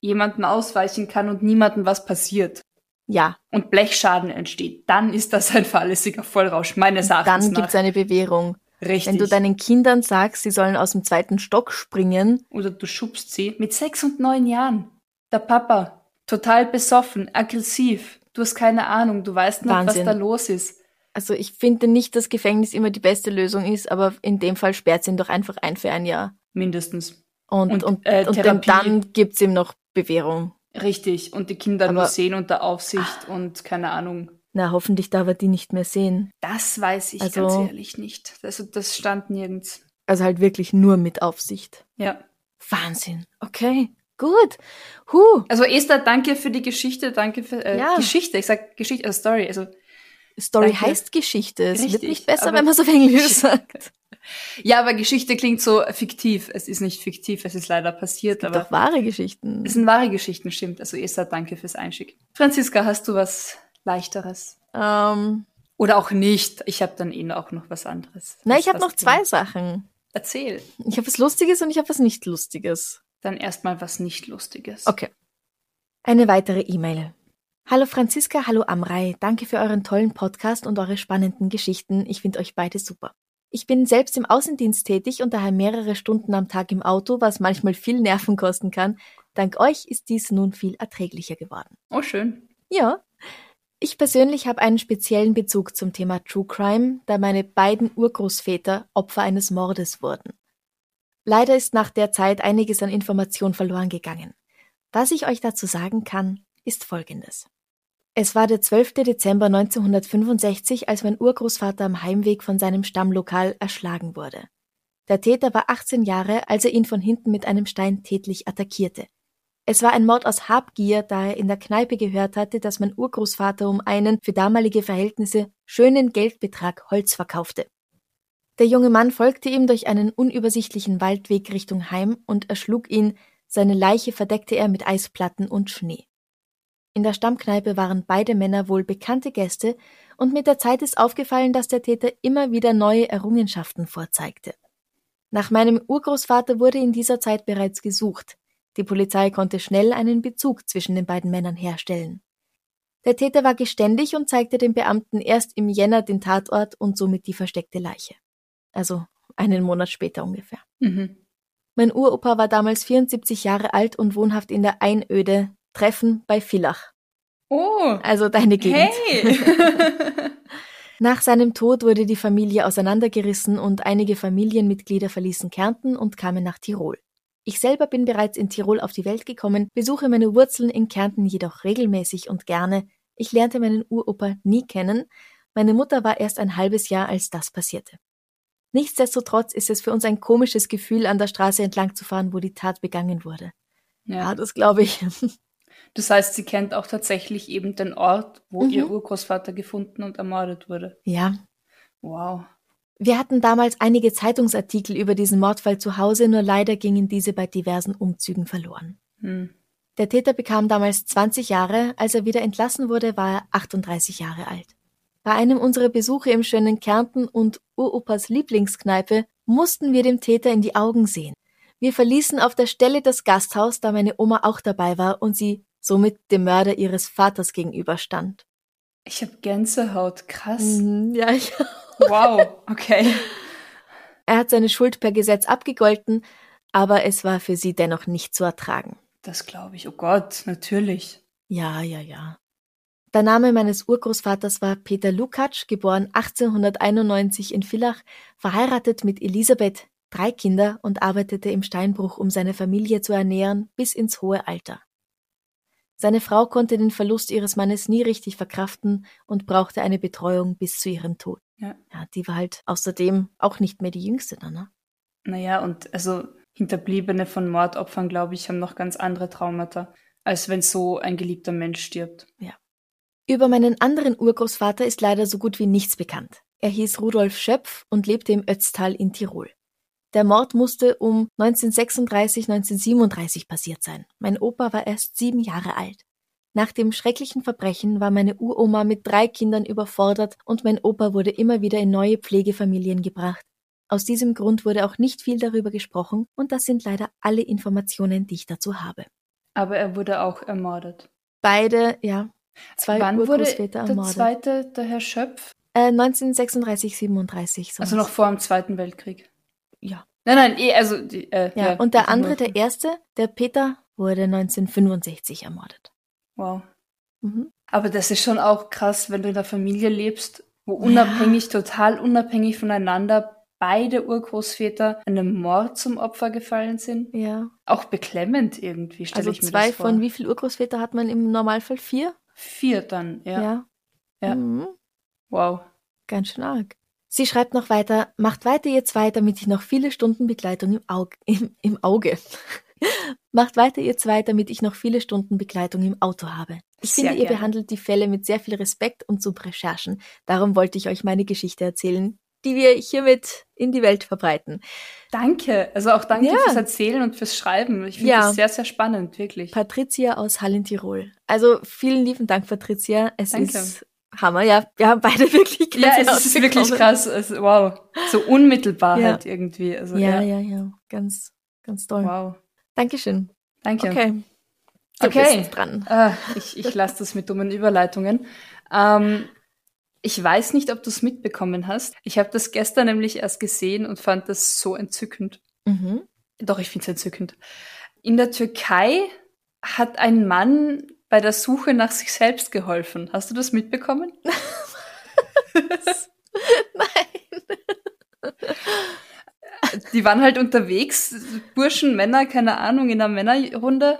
[SPEAKER 2] jemanden ausweichen kann und niemandem was passiert
[SPEAKER 1] Ja,
[SPEAKER 2] und Blechschaden entsteht, dann ist das ein fahrlässiger Vollrausch, meines Erachtens
[SPEAKER 1] dann
[SPEAKER 2] nach.
[SPEAKER 1] gibt's eine Bewährung.
[SPEAKER 2] Richtig.
[SPEAKER 1] Wenn du deinen Kindern sagst, sie sollen aus dem zweiten Stock springen,
[SPEAKER 2] Oder du schubst sie mit sechs und neun Jahren. Der Papa, total besoffen, aggressiv. Du hast keine Ahnung, du weißt nicht,
[SPEAKER 1] Wahnsinn.
[SPEAKER 2] was da los ist.
[SPEAKER 1] also ich finde nicht, dass Gefängnis immer die beste Lösung ist, aber in dem Fall sperrt sie ihn doch einfach ein für ein Jahr.
[SPEAKER 2] Mindestens.
[SPEAKER 1] Und,
[SPEAKER 2] Und,
[SPEAKER 1] und,
[SPEAKER 2] äh,
[SPEAKER 1] und dann gibt's ihm noch Bewährung.
[SPEAKER 2] Richtig. Und die Kinder nur
[SPEAKER 1] Aber-
[SPEAKER 2] sehen unter Aufsicht und keine Ahnung.
[SPEAKER 1] Na, hoffentlich darf er die nicht mehr sehen.
[SPEAKER 2] Das weiß ich
[SPEAKER 1] Also-
[SPEAKER 2] ganz ehrlich nicht. Also das stand nirgends.
[SPEAKER 1] Also halt wirklich nur mit Aufsicht.
[SPEAKER 2] Ja.
[SPEAKER 1] Wahnsinn. Okay, gut. Huh.
[SPEAKER 2] Also Esther, danke für die Geschichte, danke für äh,
[SPEAKER 1] Ja.
[SPEAKER 2] Geschichte. Ich sag Geschichte, also Story. Also
[SPEAKER 1] Story
[SPEAKER 2] Danke.
[SPEAKER 1] heißt Geschichte. Es wird
[SPEAKER 2] Richtig,
[SPEAKER 1] nicht besser, wenn man es auf Englisch sagt.
[SPEAKER 2] ja, aber Geschichte klingt so fiktiv. Es ist nicht fiktiv, es ist leider passiert, aber
[SPEAKER 1] Doch wahre Geschichten.
[SPEAKER 2] Es sind wahre Geschichten, stimmt. Also Esther, danke fürs Einschicken. Franziska, hast du was leichteres?
[SPEAKER 1] Ähm,
[SPEAKER 2] Oder auch nicht? Ich habe dann eh auch noch was anderes.
[SPEAKER 1] na, ich habe noch zwei Sachen.
[SPEAKER 2] Erzähl.
[SPEAKER 1] Ich habe was Lustiges und ich habe was nicht Lustiges.
[SPEAKER 2] Dann erstmal was nicht Lustiges.
[SPEAKER 1] Okay. Eine weitere E-Mail. Hallo Franziska, hallo Amrei. Danke für euren tollen Podcast und eure spannenden Geschichten. Ich finde euch beide super. Ich bin selbst im Außendienst tätig und daher mehrere Stunden am Tag im Auto, was manchmal viel Nerven kosten kann. Dank euch ist dies nun viel erträglicher geworden.
[SPEAKER 2] Oh, schön.
[SPEAKER 1] Ja. Ich persönlich habe einen speziellen Bezug zum Thema True Crime, da meine beiden Urgroßväter Opfer eines Mordes wurden. Leider ist nach der Zeit einiges an Information verloren gegangen. Was ich euch dazu sagen kann, ist Folgendes. Es war der 12. Dezember 1965, als mein Urgroßvater am Heimweg von seinem Stammlokal erschlagen wurde. Der Täter war 18 Jahre, als er ihn von hinten mit einem Stein tätlich attackierte. Es war ein Mord aus Habgier, da er in der Kneipe gehört hatte, dass mein Urgroßvater um einen für damalige Verhältnisse schönen Geldbetrag Holz verkaufte. Der junge Mann folgte ihm durch einen unübersichtlichen Waldweg Richtung Heim und erschlug ihn, seine Leiche verdeckte er mit Eisplatten und Schnee. In der Stammkneipe waren beide Männer wohl bekannte Gäste, und mit der Zeit ist aufgefallen, dass der Täter immer wieder neue Errungenschaften vorzeigte. Nach meinem Urgroßvater wurde in dieser Zeit bereits gesucht. Die Polizei konnte schnell einen Bezug zwischen den beiden Männern herstellen. Der Täter war geständig und zeigte den Beamten erst im Jänner den Tatort und somit die versteckte Leiche. Also einen Monat später ungefähr.
[SPEAKER 2] Mhm.
[SPEAKER 1] Mein Uropa war damals 74 Jahre alt und wohnhaft in der Einöde, Treffen bei Villach.
[SPEAKER 2] Oh.
[SPEAKER 1] Also deine Gegend.
[SPEAKER 2] Hey.
[SPEAKER 1] Nach seinem Tod wurde die Familie auseinandergerissen und einige Familienmitglieder verließen Kärnten und kamen nach Tirol. Ich selber bin bereits in Tirol auf die Welt gekommen, besuche meine Wurzeln in Kärnten jedoch regelmäßig und gerne. Ich lernte meinen Uropa nie kennen. Meine Mutter war erst ein halbes Jahr, als das passierte. Nichtsdestotrotz ist es für uns ein komisches Gefühl, an der Straße entlang zu fahren, wo die Tat begangen wurde. Ja, ja das glaube ich.
[SPEAKER 2] Das heißt, sie kennt auch tatsächlich eben den Ort, wo mhm. ihr Urgroßvater gefunden und ermordet wurde.
[SPEAKER 1] Ja.
[SPEAKER 2] Wow.
[SPEAKER 1] Wir hatten damals einige Zeitungsartikel über diesen Mordfall zu Hause, nur leider gingen diese bei diversen Umzügen verloren. Hm. Der Täter bekam damals 20 Jahre, als er wieder entlassen wurde, war er 38 Jahre alt. Bei einem unserer Besuche im schönen Kärnten und Uropas Lieblingskneipe mussten wir dem Täter in die Augen sehen. Wir verließen auf der Stelle das Gasthaus, da meine Oma auch dabei war und sie somit dem Mörder ihres Vaters gegenüberstand.
[SPEAKER 2] Ich hab Gänsehaut, krass.
[SPEAKER 1] Mhm, ja, ich
[SPEAKER 2] Wow, okay.
[SPEAKER 1] Er hat seine Schuld per Gesetz abgegolten, aber es war für sie dennoch nicht zu ertragen.
[SPEAKER 2] Das glaube ich. Oh Gott, natürlich.
[SPEAKER 1] Ja, ja, ja. Der Name meines Urgroßvaters war Peter Lukacs, geboren 1891 in Villach, verheiratet mit Elisabeth, drei Kinder und arbeitete im Steinbruch, um seine Familie zu ernähren, bis ins hohe Alter. Seine Frau konnte den Verlust ihres Mannes nie richtig verkraften und brauchte eine Betreuung bis zu ihrem Tod.
[SPEAKER 2] Ja.
[SPEAKER 1] ja, die war halt außerdem auch nicht mehr die jüngste dann, ne?
[SPEAKER 2] Naja, und also Hinterbliebene von Mordopfern, glaube ich, haben noch ganz andere Traumata, als wenn so ein geliebter Mensch stirbt.
[SPEAKER 1] Ja. Über meinen anderen Urgroßvater ist leider so gut wie nichts bekannt. Er hieß Rudolf Schöpf und lebte im Ötztal in Tirol. Der Mord musste um 1936, 1937 passiert sein. Mein Opa war erst sieben Jahre alt. Nach dem schrecklichen Verbrechen war meine Uroma mit drei Kindern überfordert und mein Opa wurde immer wieder in neue Pflegefamilien gebracht. Aus diesem Grund wurde auch nicht viel darüber gesprochen und das sind leider alle Informationen, die ich dazu habe.
[SPEAKER 2] Aber er wurde auch ermordet.
[SPEAKER 1] Beide, ja. Zwei
[SPEAKER 2] Wann wurde der ermordet. zweite, der Herr Schöpf?
[SPEAKER 1] Äh, 1936, 37.
[SPEAKER 2] Sowas. Also noch vor dem Zweiten Weltkrieg.
[SPEAKER 1] Ja.
[SPEAKER 2] Nein, nein, eh, also die, äh,
[SPEAKER 1] ja, ja. Und der andere, der erste, der Peter, wurde 1965 ermordet.
[SPEAKER 2] Wow. Mhm. Aber das ist schon auch krass, wenn du in einer Familie lebst, wo unabhängig, ja. total unabhängig voneinander beide Urgroßväter einem Mord zum Opfer gefallen sind.
[SPEAKER 1] Ja.
[SPEAKER 2] Auch beklemmend irgendwie, stelle
[SPEAKER 1] also
[SPEAKER 2] ich mir
[SPEAKER 1] zwei von wie viel Urgroßväter hat man im Normalfall? Vier?
[SPEAKER 2] Vier dann, ja.
[SPEAKER 1] Ja.
[SPEAKER 2] ja. Mhm. Wow.
[SPEAKER 1] Ganz schön arg. Sie schreibt noch weiter, macht weiter ihr zwei, damit ich noch viele Stunden Begleitung im Auge, im, im Auge Macht weiter ihr zwei, damit ich noch viele Stunden Begleitung im Auto habe. Ich sehr finde, ihr behandelt die Fälle mit sehr viel Respekt und zum Recherchen. Darum wollte ich euch meine Geschichte erzählen, die wir hiermit in die Welt verbreiten.
[SPEAKER 2] Danke. Also auch danke ja. fürs Erzählen und fürs Schreiben. Ich finde ja. das sehr, sehr spannend, wirklich.
[SPEAKER 1] Patricia aus Hallen Tirol. Also vielen lieben Dank, Patricia. Es danke. ist Hammer, ja. Wir haben beide wirklich
[SPEAKER 2] Ja, es ist wirklich krass. Es, wow. So unmittelbar ja. halt irgendwie. Also,
[SPEAKER 1] ja, ja, ja, ja. Ganz, ganz toll.
[SPEAKER 2] Wow.
[SPEAKER 1] Dankeschön.
[SPEAKER 2] Danke.
[SPEAKER 1] Okay.
[SPEAKER 2] Du okay. dran. Ah, ich ich lasse das mit dummen Überleitungen. Ähm, ich weiß nicht, ob du es mitbekommen hast. Ich habe das gestern nämlich erst gesehen und fand das so entzückend.
[SPEAKER 1] Mhm.
[SPEAKER 2] Doch, ich finde es entzückend. In der Türkei hat ein Mann bei der Suche nach sich selbst geholfen. Hast du das mitbekommen?
[SPEAKER 1] Nein
[SPEAKER 2] die waren halt unterwegs, Burschen, Männer, keine Ahnung, in einer Männerrunde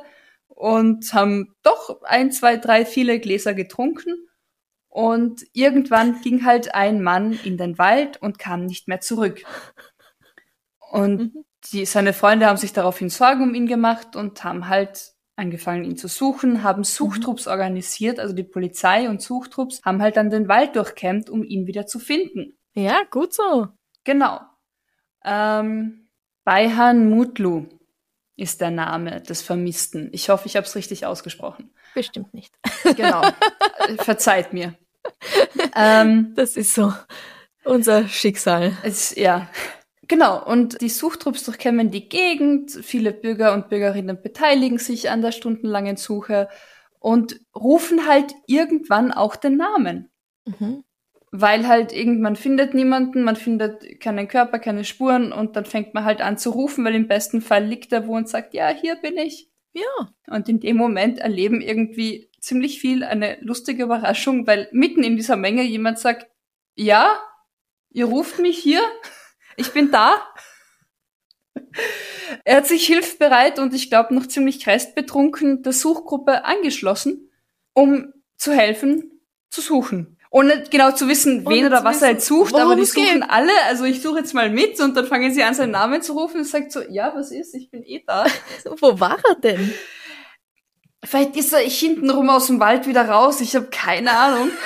[SPEAKER 2] und haben doch ein, zwei, drei, viele Gläser getrunken. Und irgendwann ging halt ein Mann in den Wald und kam nicht mehr zurück. Und mhm. die, seine Freunde haben sich daraufhin Sorgen um ihn gemacht und haben halt angefangen, ihn zu suchen, haben Suchtrupps mhm. organisiert, also die Polizei und Suchtrupps haben halt dann den Wald durchkämmt, um ihn wieder zu finden.
[SPEAKER 1] Ja, gut so.
[SPEAKER 2] Genau. Ähm, Bayhan Mutlu ist der Name des Vermissten. Ich hoffe, ich habe es richtig ausgesprochen.
[SPEAKER 1] Bestimmt nicht.
[SPEAKER 2] Genau. Verzeiht mir. Ähm,
[SPEAKER 1] das ist so unser Schicksal.
[SPEAKER 2] Es, ja. Genau, und die Suchtrupps durchkämmen die Gegend, viele Bürger und Bürgerinnen beteiligen sich an der stundenlangen Suche und rufen halt irgendwann auch den Namen.
[SPEAKER 1] Mhm
[SPEAKER 2] weil halt irgendwann findet niemanden, man findet keinen Körper, keine Spuren und dann fängt man halt an zu rufen, weil im besten Fall liegt er wo und sagt, ja, hier bin ich.
[SPEAKER 1] Ja.
[SPEAKER 2] Und in dem Moment erleben irgendwie ziemlich viel eine lustige Überraschung, weil mitten in dieser Menge jemand sagt, ja, ihr ruft mich hier, ich bin da. Er hat sich hilfsbereit und ich glaube noch ziemlich restbetrunken der Suchgruppe angeschlossen, um zu helfen, zu suchen. Ohne genau zu wissen, wen oder was er
[SPEAKER 1] wissen,
[SPEAKER 2] jetzt sucht, aber die suchen
[SPEAKER 1] geht.
[SPEAKER 2] alle. Also ich suche jetzt mal mit und dann fangen sie an, seinen Namen zu rufen und sagt so, ja, was ist? Ich bin eh da.
[SPEAKER 1] Wo war er denn?
[SPEAKER 2] Vielleicht ist er hintenrum aus dem Wald wieder raus. Ich habe keine Ahnung.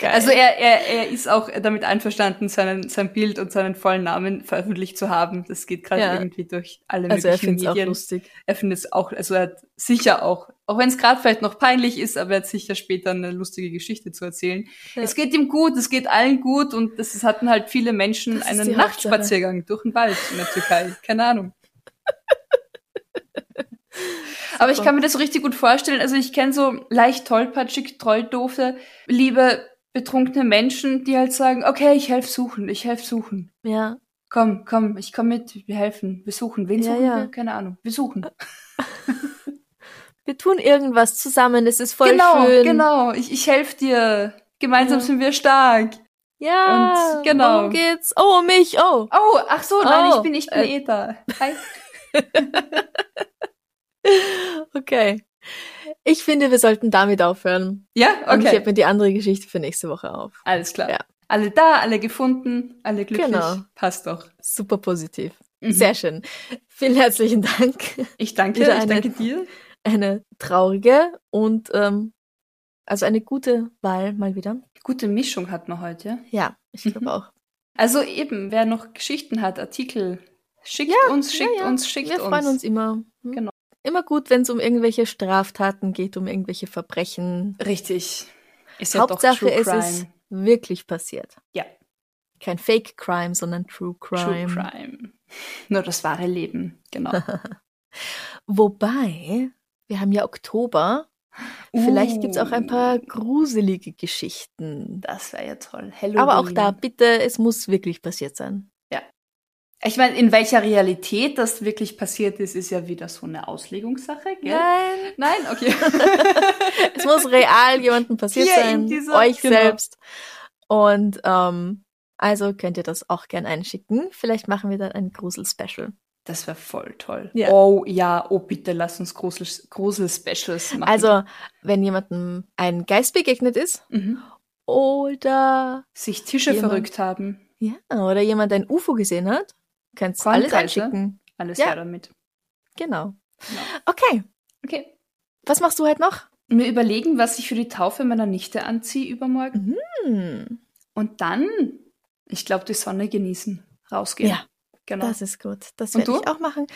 [SPEAKER 1] Geil.
[SPEAKER 2] Also er, er, er ist auch damit einverstanden, seinen, sein Bild und seinen vollen Namen veröffentlicht zu haben. Das geht gerade
[SPEAKER 1] Ja.
[SPEAKER 2] irgendwie durch alle
[SPEAKER 1] also er
[SPEAKER 2] möglichen
[SPEAKER 1] findet es auch
[SPEAKER 2] Medien.
[SPEAKER 1] lustig.
[SPEAKER 2] er findet es auch, also er hat sicher auch, auch wenn es gerade vielleicht noch peinlich ist, aber er hat sicher später eine lustige Geschichte zu erzählen.
[SPEAKER 1] Ja.
[SPEAKER 2] Es geht ihm gut, es geht allen gut und das es hatten halt viele Menschen einen
[SPEAKER 1] die Hauptsache.
[SPEAKER 2] Nachtspaziergang durch den Wald in der Türkei. Keine Ahnung. Aber ich kann mir das so richtig gut vorstellen. Also ich kenne so leicht tollpatschig, trolldoofe, liebe betrunkene Menschen, die halt sagen, okay, ich helfe suchen, ich helfe suchen.
[SPEAKER 1] Ja.
[SPEAKER 2] Komm, komm, ich komm mit, wir helfen, wir suchen. Wen
[SPEAKER 1] Ja,
[SPEAKER 2] suchen
[SPEAKER 1] ja.
[SPEAKER 2] wir? Keine Ahnung. Wir suchen.
[SPEAKER 1] Wir tun irgendwas zusammen, es ist voll
[SPEAKER 2] genau,
[SPEAKER 1] schön.
[SPEAKER 2] genau. Ich, ich helfe dir. Gemeinsam
[SPEAKER 1] Ja.
[SPEAKER 2] sind wir stark.
[SPEAKER 1] Ja,
[SPEAKER 2] Und genau.
[SPEAKER 1] worum geht's? Oh, um mich, oh.
[SPEAKER 2] Oh, ach so, nein,
[SPEAKER 1] Oh,
[SPEAKER 2] ich bin, ich bin
[SPEAKER 1] äh.
[SPEAKER 2] da. Hi.
[SPEAKER 1] Okay. Ich finde, wir sollten damit aufhören.
[SPEAKER 2] Ja,
[SPEAKER 1] Und ich
[SPEAKER 2] okay.
[SPEAKER 1] heb mir die andere Geschichte für nächste Woche auf.
[SPEAKER 2] Alles klar.
[SPEAKER 1] Ja.
[SPEAKER 2] Alle da, alle gefunden, alle glücklich.
[SPEAKER 1] Genau.
[SPEAKER 2] Passt doch.
[SPEAKER 1] Super positiv.
[SPEAKER 2] Mhm.
[SPEAKER 1] Sehr schön. Vielen herzlichen Dank.
[SPEAKER 2] Ich danke,
[SPEAKER 1] Wieder
[SPEAKER 2] ich
[SPEAKER 1] eine-
[SPEAKER 2] danke dir.
[SPEAKER 1] Eine traurige und ähm, also eine gute Wahl mal wieder.
[SPEAKER 2] Gute Mischung hat man heute, ja?
[SPEAKER 1] Ja, ich glaube
[SPEAKER 2] Mhm.
[SPEAKER 1] auch.
[SPEAKER 2] Also eben, wer noch Geschichten hat, Artikel, schickt
[SPEAKER 1] Ja,
[SPEAKER 2] uns, schickt
[SPEAKER 1] ja, ja.
[SPEAKER 2] uns, schickt
[SPEAKER 1] Wir
[SPEAKER 2] uns.
[SPEAKER 1] freuen uns immer. Hm?
[SPEAKER 2] Genau.
[SPEAKER 1] Immer gut, wenn es um irgendwelche Straftaten geht, um irgendwelche Verbrechen.
[SPEAKER 2] Richtig. Ist ja
[SPEAKER 1] Hauptsache,
[SPEAKER 2] doch True
[SPEAKER 1] es
[SPEAKER 2] Crime.
[SPEAKER 1] ist wirklich passiert.
[SPEAKER 2] Ja.
[SPEAKER 1] Kein Fake Crime, sondern True Crime.
[SPEAKER 2] True Crime. Nur das wahre Leben, genau.
[SPEAKER 1] Wobei, wir haben ja Oktober. Vielleicht gibt's auch ein paar
[SPEAKER 2] Uh,
[SPEAKER 1] gruselige Geschichten.
[SPEAKER 2] Das wäre ja toll. Halloween.
[SPEAKER 1] Aber auch da, bitte, es muss wirklich passiert sein.
[SPEAKER 2] Ich meine, in welcher Realität das wirklich passiert ist, ist ja wieder so eine Auslegungssache, gell?
[SPEAKER 1] Nein,
[SPEAKER 2] Nein? Okay.
[SPEAKER 1] es muss real jemandem passiert
[SPEAKER 2] Hier in
[SPEAKER 1] sein,
[SPEAKER 2] dieser-
[SPEAKER 1] euch
[SPEAKER 2] genau.
[SPEAKER 1] selbst. Und ähm, also könnt ihr das auch gern einschicken. Vielleicht machen wir dann ein Grusel-Special.
[SPEAKER 2] Das wäre voll toll.
[SPEAKER 1] Ja.
[SPEAKER 2] Oh ja, oh bitte, lass uns Grusel- Grusel-Specials machen.
[SPEAKER 1] Also, wenn jemandem ein Geist begegnet ist
[SPEAKER 2] Mhm.
[SPEAKER 1] oder
[SPEAKER 2] Sich Tische
[SPEAKER 1] Jemand-
[SPEAKER 2] verrückt haben.
[SPEAKER 1] ja, oder jemand ein UFO gesehen hat, könnt alles einschicken.
[SPEAKER 2] Alles
[SPEAKER 1] Ja.
[SPEAKER 2] her damit.
[SPEAKER 1] Genau.
[SPEAKER 2] Genau.
[SPEAKER 1] Okay,
[SPEAKER 2] Okay.
[SPEAKER 1] was machst du heute noch?
[SPEAKER 2] Mir überlegen, was ich für die Taufe meiner Nichte anziehe übermorgen.
[SPEAKER 1] Hm,
[SPEAKER 2] Und dann, ich glaube, die Sonne genießen. Rausgehen.
[SPEAKER 1] Ja,
[SPEAKER 2] genau.
[SPEAKER 1] das ist gut. Das werde ich auch machen.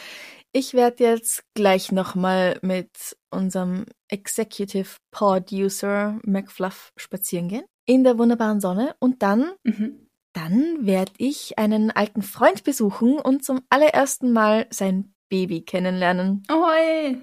[SPEAKER 1] Ich werde jetzt gleich nochmal mit unserem Executive Producer McFluff spazieren gehen. In der wunderbaren Sonne. Und dann,
[SPEAKER 2] Mhm.
[SPEAKER 1] Dann werde ich einen alten Freund besuchen und zum allerersten Mal sein Baby kennenlernen.
[SPEAKER 2] Oh, ey.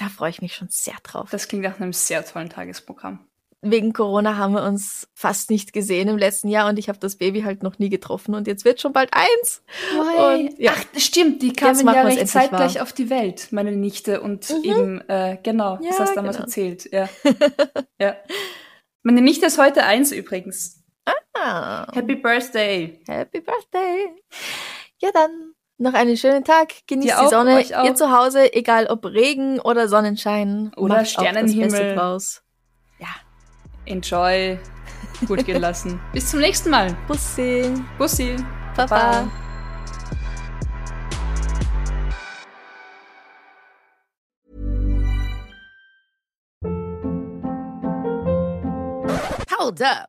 [SPEAKER 1] Da freue ich mich schon sehr drauf.
[SPEAKER 2] Das klingt nach einem sehr tollen Tagesprogramm.
[SPEAKER 1] Wegen Corona haben wir uns fast nicht gesehen im letzten Jahr und ich habe das Baby halt noch nie getroffen und jetzt wird schon bald eins. Und, ja.
[SPEAKER 2] Ach, stimmt, die kamen ja recht zeitgleich
[SPEAKER 1] wahr.
[SPEAKER 2] auf die Welt, meine Nichte. Und
[SPEAKER 1] Mhm.
[SPEAKER 2] eben, äh, genau,
[SPEAKER 1] Ja,
[SPEAKER 2] das hast du damals
[SPEAKER 1] genau.
[SPEAKER 2] erzählt. Ja. ja. Meine Nichte ist heute eins übrigens.
[SPEAKER 1] Ah.
[SPEAKER 2] Happy Birthday.
[SPEAKER 1] Happy Birthday. Ja, dann noch einen schönen Tag. Genießt die Sonne. Ihr zu Hause, egal ob Regen oder Sonnenschein.
[SPEAKER 2] Oder
[SPEAKER 1] macht
[SPEAKER 2] Sternenhimmel.
[SPEAKER 1] Draus.
[SPEAKER 2] Enjoy. Gut gehen lassen. Bis zum nächsten Mal.
[SPEAKER 1] Bussi.
[SPEAKER 2] Bussi.
[SPEAKER 1] Baba.
[SPEAKER 2] Baba.
[SPEAKER 3] Hold up.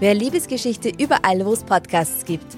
[SPEAKER 1] Wer Liebesgeschichte überall, wo es Podcasts gibt.